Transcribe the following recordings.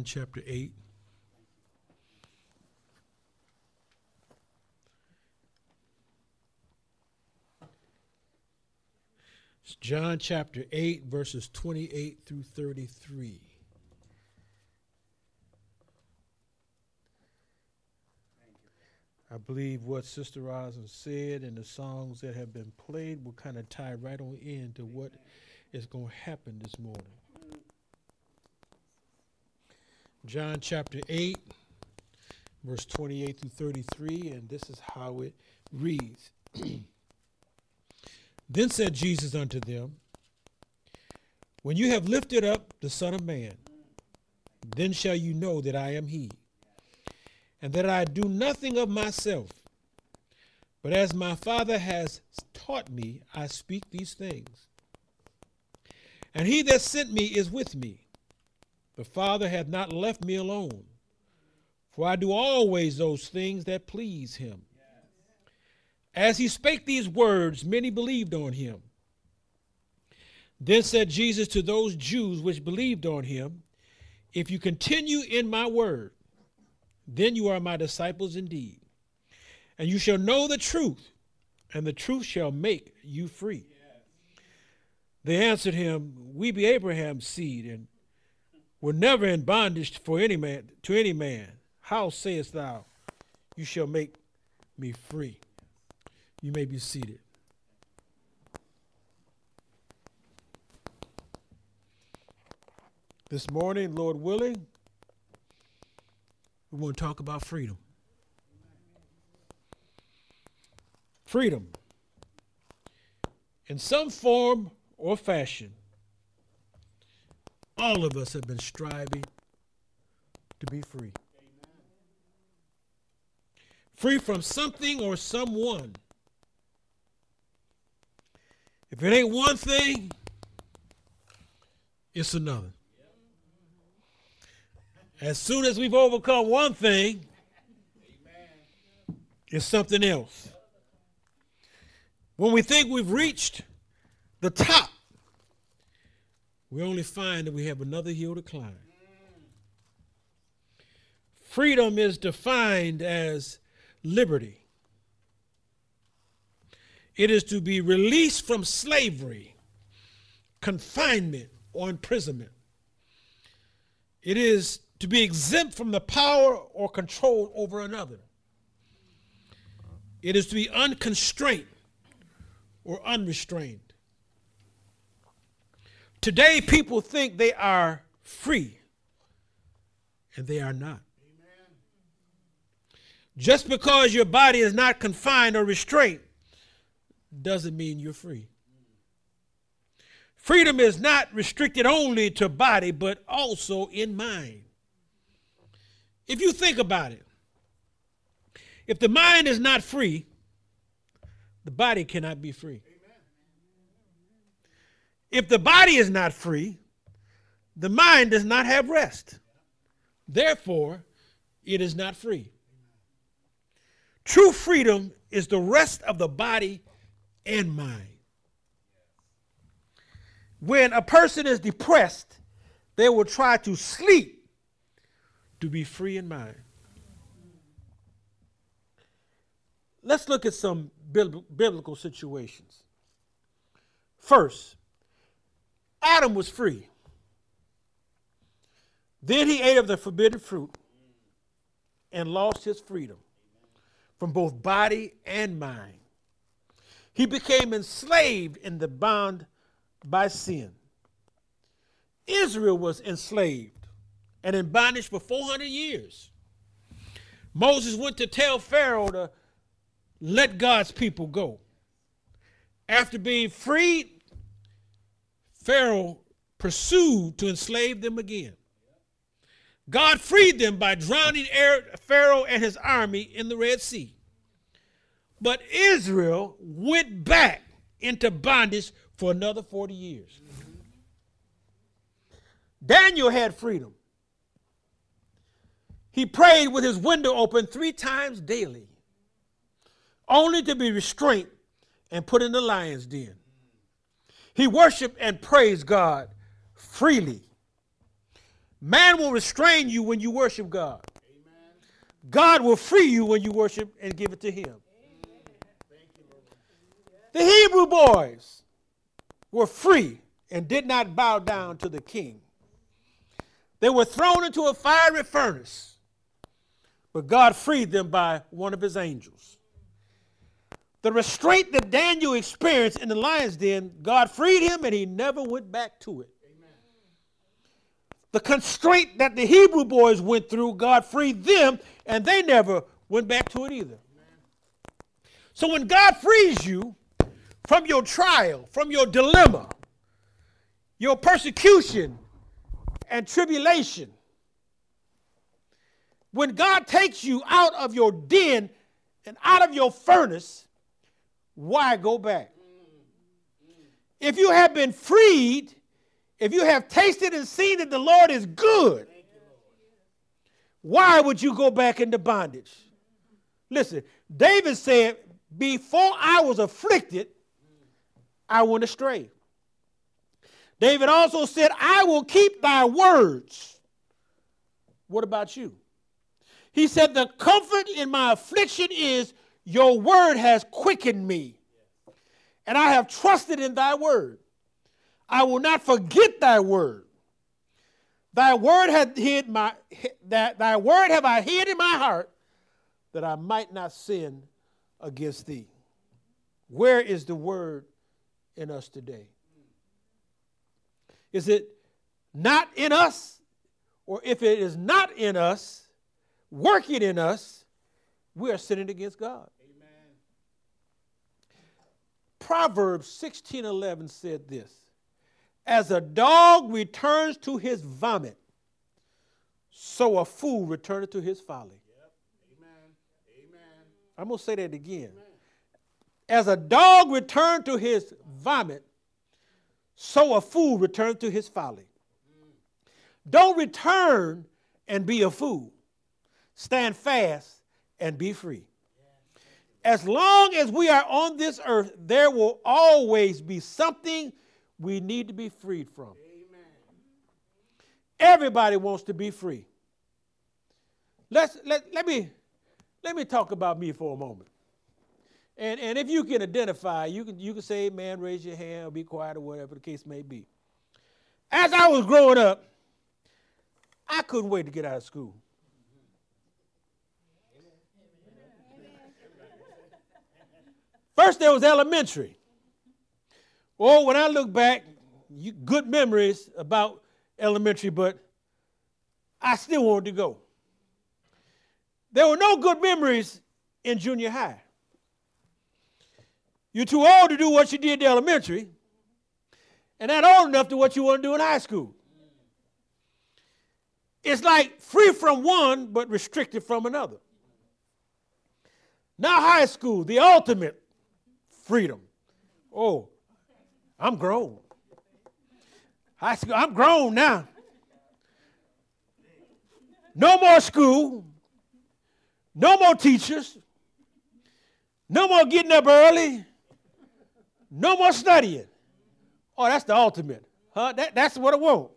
John chapter 8. It's John chapter 8, verses 28 through 33. I believe what Sister Rosin said and the songs that have been played will kind of tie right on in to what is going to happen this morning. John chapter 8, verse 28 through 33, and this is how it reads. then said Jesus unto them, When you have lifted up the Son of Man, then shall you know that I am he and that I do nothing of myself. But as my Father has taught me, I speak these things. And he that sent me is with me. The Father hath not left me alone, for I do always those things that please him. As he spake these words, many believed on him. Then said Jesus to those Jews which believed on him, If you continue in my word, then you are my disciples indeed. And you shall know the truth, and the truth shall make you free. They answered him, We be Abraham's seed, and were never in bondage for any man to any man. How sayest thou, You shall make me free? You may be seated. This morning, Lord willing, we want to talk about freedom. Freedom. In some form or fashion, all of us have been striving to be free. Free from something or someone. If it ain't one thing, it's another. As soon as we've overcome one thing, it's something else. When we think we've reached the top, we only find that we have another hill to climb. Freedom is defined as liberty. It is to be released from slavery, confinement, or imprisonment. It is to be exempt from the power or control over another. It is to be unconstrained or unrestrained. Today, people think they are free, and they are not. Amen. Just because your body is not confined or restrained doesn't mean you're free. Freedom is not restricted only to body, but also in mind. If you think about it, if the mind is not free, the body cannot be free. If the body is not free, the mind does not have rest. Therefore, it is not free. True freedom is the rest of the body and mind. When a person is depressed, they will try to sleep to be free in mind. Let's look at some biblical situations. First, Adam was free. Then he ate of the forbidden fruit and lost his freedom from both body and mind. He became enslaved in the bond by sin. Israel was enslaved and in bondage for 400 years. Moses went to tell Pharaoh to let God's people go. After being freed, Pharaoh pursued to enslave them again. God freed them by drowning Pharaoh and his army in the Red Sea. But Israel went back into bondage for another 40 years. Daniel had freedom. He prayed with his window open three times daily, only to be restrained and put in the lion's den. He worshiped and praised God freely. Man will restrain you when you worship God. God will free you when you worship and give it to Him. The Hebrew boys were free and did not bow down to the king. They were thrown into a fiery furnace, but God freed them by one of his angels. The restraint that Daniel experienced in the lion's den, God freed him and he never went back to it. Amen. The constraint that the Hebrew boys went through, God freed them and they never went back to it either. Amen. So when God frees you from your trial, from your dilemma, your persecution and tribulation, when God takes you out of your den and out of your furnace, why go back? If you have been freed, if you have tasted and seen that the Lord is good, why would you go back into bondage? Listen, David said, Before I was afflicted, I went astray. David also said, I will keep thy words. What about you? He said, The comfort in my affliction is your word has quickened me, and I have trusted in thy word. I will not forget thy word. Thy word hath hid my that thy word have I hid in my heart that I might not sin against thee. Where is the word in us today? Is it not in us? Or if it is not in us, working in us, we are sinning against God. Amen. Proverbs 16:11 said this: As a dog returns to his vomit, so a fool returneth to his folly. Yep. Amen. Amen. I'm going to say that again. Amen. As a dog returned to his vomit, so a fool returns to his folly. Mm. Don't return and be a fool. Stand fast and be free. As long as we are on this earth, there will always be something we need to be freed from. Everybody wants to be free. Let's, let, let, me, let me talk about me for a moment. And, and if you can identify, you can, you can say, man, raise your hand or be quiet or whatever the case may be. As I was growing up, I couldn't wait to get out of school. First, there was elementary. Oh, when I look back, you, good memories about elementary, but I still wanted to go. There were no good memories in junior high. You're too old to do what you did in elementary, and not old enough to what you want to do in high school. It's like free from one, but restricted from another. Now, high school, the ultimate freedom. Oh, I'm grown. High school, I'm grown now. No more school. No more teachers. No more getting up early. No more studying. Oh, that's the ultimate. Huh? That, that's what I want.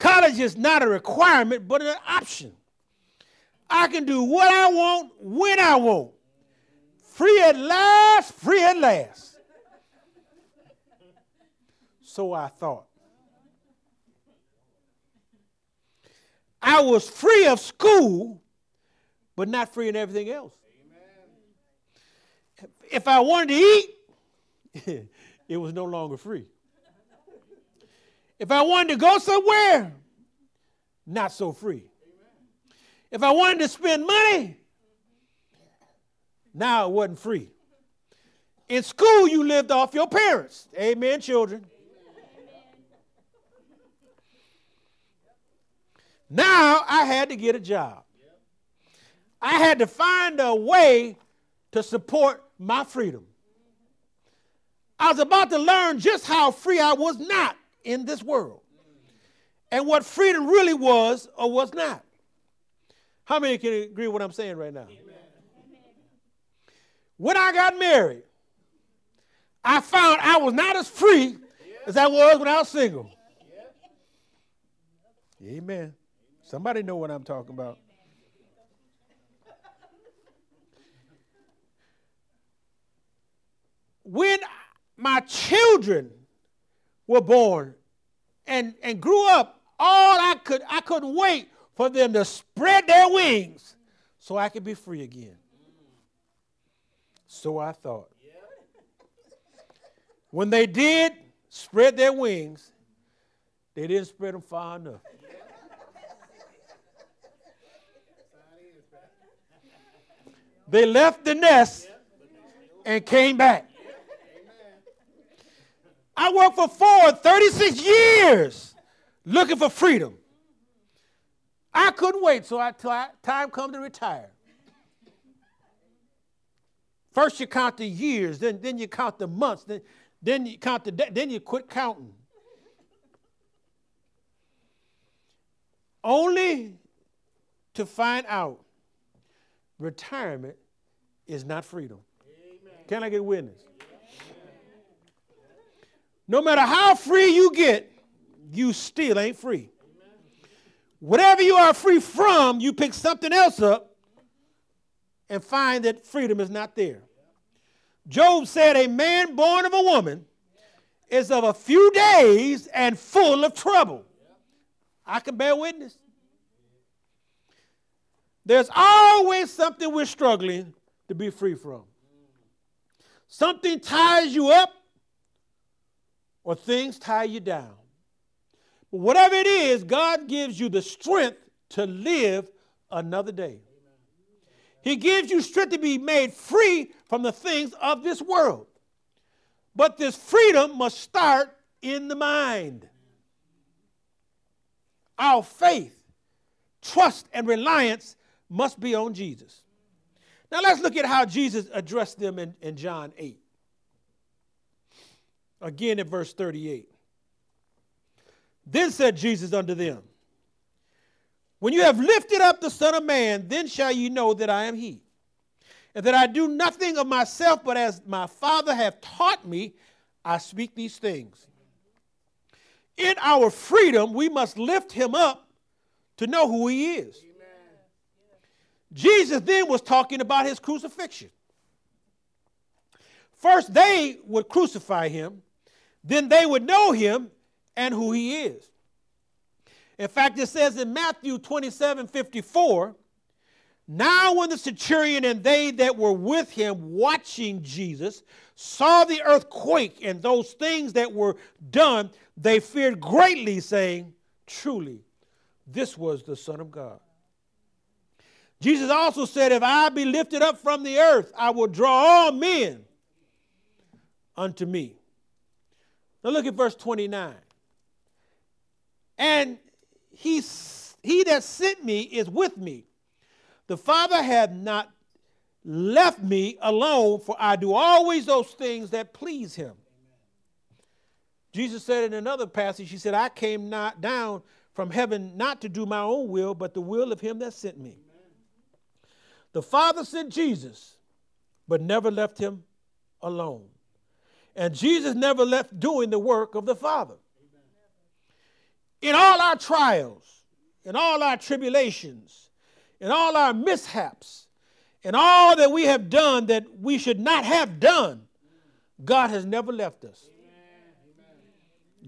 College is not a requirement, but an option. I can do what I want when I want. Free at last, free at last. So I thought. I was free of school, but not free in everything else. Amen. If I wanted to eat, it was no longer free. If I wanted to go somewhere, not so free. If I wanted to spend money, now it wasn't free. In school, you lived off your parents. Amen, children. Now I had to get a job. I had to find a way to support my freedom. I was about to learn just how free I was not in this world and what freedom really was or was not. How many can agree with what I'm saying right now? Amen. When I got married, I found I was not as free as I was when I was single. Amen. Somebody know what I'm talking about. When my children were born and, and grew up, all I could I couldn't wait for them to spread their wings so I could be free again. So I thought. When they did spread their wings, they didn't spread them far enough. They left the nest and came back. I worked for Ford 36 years looking for freedom. I couldn't wait so I, time come to retire. First you count the years, then, then you count the months, then, then you count the then you quit counting. Only to find out retirement is not freedom. Amen. Can I get a witness? No matter how free you get, you still ain't free. Whatever you are free from, you pick something else up and find that freedom is not there. Job said, A man born of a woman is of a few days and full of trouble. I can bear witness. There's always something we're struggling to be free from. Something ties you up or things tie you down. But whatever it is, God gives you the strength to live another day. He gives you strength to be made free from the things of this world. But this freedom must start in the mind. Our faith, trust, and reliance must be on Jesus. Now let's look at how Jesus addressed them in, in John 8. Again at verse 38. Then said Jesus unto them, When you have lifted up the Son of Man, then shall you know that I am He, and that I do nothing of myself, but as my Father hath taught me, I speak these things. In our freedom, we must lift Him up to know who He is. Amen. Jesus then was talking about His crucifixion. First, they would crucify Him then they would know him and who he is. In fact, it says in Matthew 27 54, now when the centurion and they that were with him watching Jesus saw the earth quake and those things that were done, they feared greatly, saying, Truly, this was the Son of God. Jesus also said, If I be lifted up from the earth, I will draw all men unto me. Now look at verse 29. And he, he that sent me is with me. The Father hath not left me alone, for I do always those things that please him. Jesus said in another passage, He said, I came not down from heaven not to do my own will, but the will of him that sent me. The Father sent Jesus, but never left him alone. And Jesus never left doing the work of the Father. In all our trials, in all our tribulations, in all our mishaps, in all that we have done that we should not have done, God has never left us.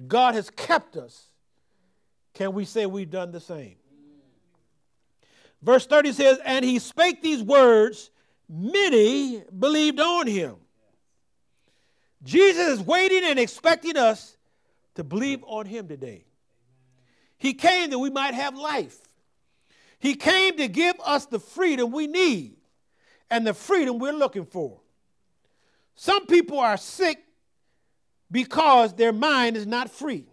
God has kept us. Can we say we've done the same? Verse 30 says, And he spake these words, many believed on him. Jesus is waiting and expecting us to believe on him today. He came that we might have life. He came to give us the freedom we need and the freedom we're looking for. Some people are sick because their mind is not free.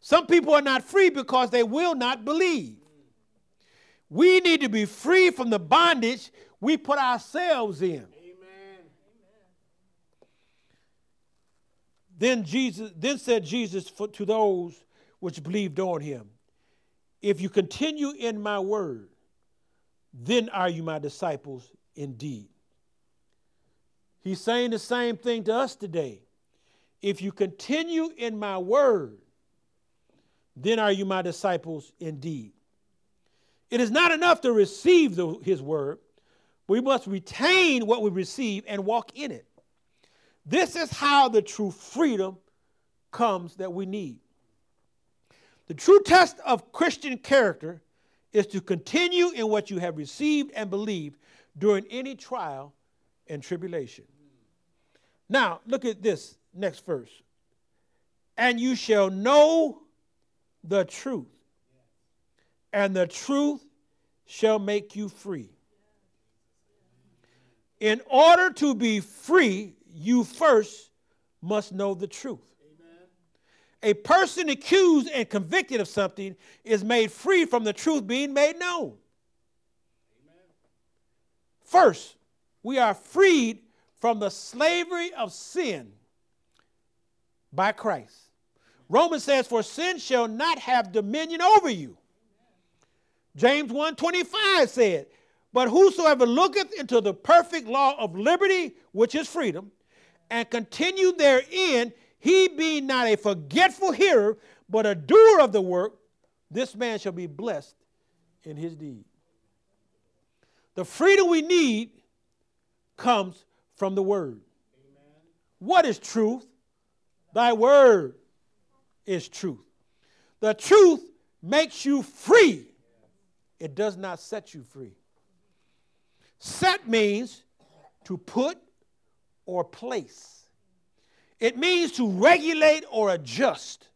Some people are not free because they will not believe. We need to be free from the bondage we put ourselves in. Amen. Then Jesus then said Jesus to those which believed on him, If you continue in my word, then are you my disciples indeed. He's saying the same thing to us today. If you continue in my word, then are you my disciples indeed. It is not enough to receive the, his word. We must retain what we receive and walk in it. This is how the true freedom comes that we need. The true test of Christian character is to continue in what you have received and believed during any trial and tribulation. Now, look at this next verse. And you shall know the truth, and the truth shall make you free. In order to be free, you first must know the truth. A person accused and convicted of something is made free from the truth being made known. First, we are freed from the slavery of sin by Christ. Romans says, For sin shall not have dominion over you. James 1:25 said, But whosoever looketh into the perfect law of liberty, which is freedom, and continue therein, he being not a forgetful hearer, but a doer of the work, this man shall be blessed in his deed. The freedom we need comes from the word. Amen. What is truth? Thy word is truth. The truth makes you free. It does not set you free. Set means to put or place. It means to regulate or adjust.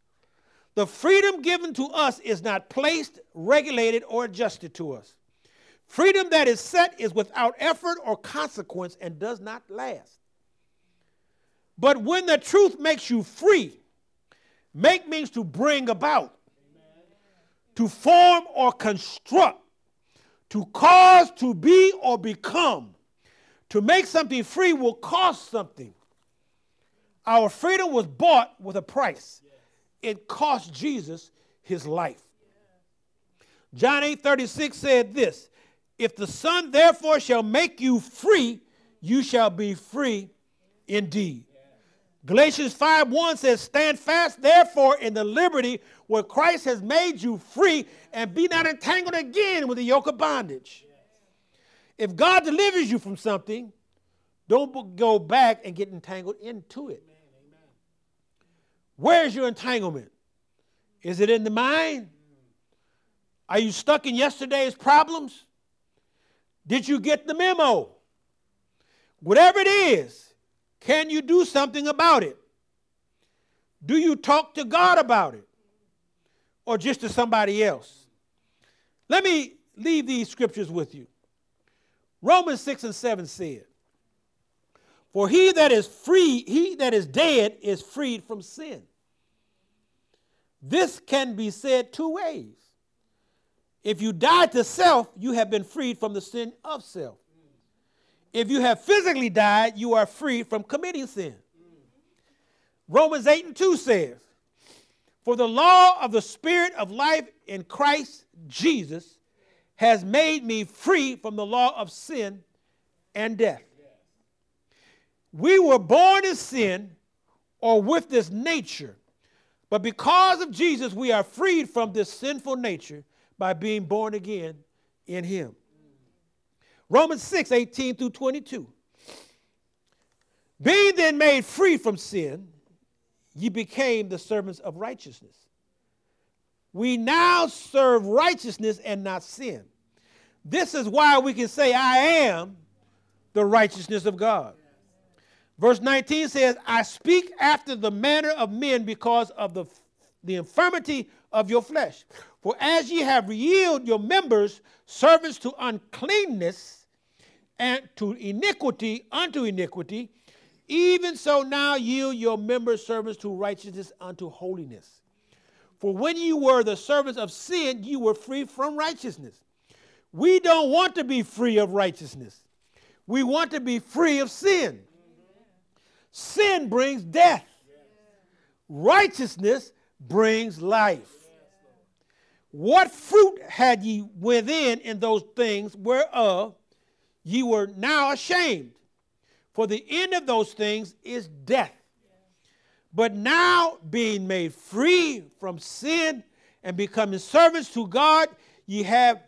The freedom given to us is not placed, regulated, or adjusted to us. Freedom that is set is without effort or consequence and does not last. But when the truth makes you free, make means to bring about, to form or construct, to cause to be or become. To make something free will cost something. Our freedom was bought with a price. It cost Jesus his life. John 8 36 said this If the Son therefore shall make you free, you shall be free indeed. Galatians 5 1 says, Stand fast, therefore, in the liberty where Christ has made you free, and be not entangled again with the yoke of bondage. If God delivers you from something, don't go back and get entangled into it. Where's your entanglement? Is it in the mind? Are you stuck in yesterday's problems? Did you get the memo? Whatever it is, can you do something about it? Do you talk to God about it? Or just to somebody else? Let me leave these scriptures with you. Romans 6 and 7 said, For he that is free, he that is dead is freed from sin. This can be said two ways. If you died to self, you have been freed from the sin of self. If you have physically died, you are free from committing sin. Romans 8 and 2 says, For the law of the Spirit of life in Christ Jesus has made me free from the law of sin and death. We were born in sin or with this nature, but because of Jesus, we are freed from this sinful nature by being born again in Him. Romans 6, 18 through 22. Being then made free from sin, ye became the servants of righteousness. We now serve righteousness and not sin. This is why we can say, I am the righteousness of God. Verse 19 says, I speak after the manner of men because of the, the infirmity of your flesh. For as ye have yielded your members servants to uncleanness and to iniquity unto iniquity, even so now yield your members servants to righteousness unto holiness. For when you were the servants of sin, you were free from righteousness. We don't want to be free of righteousness. We want to be free of sin. Sin brings death. Righteousness brings life. What fruit had ye within in those things whereof ye were now ashamed? For the end of those things is death. But now, being made free from sin and becoming servants to God, ye have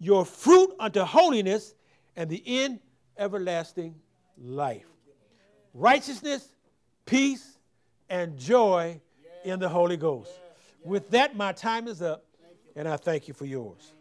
your fruit unto holiness and the end everlasting life. Righteousness, peace, and joy in the Holy Ghost. With that, my time is up, and I thank you for yours.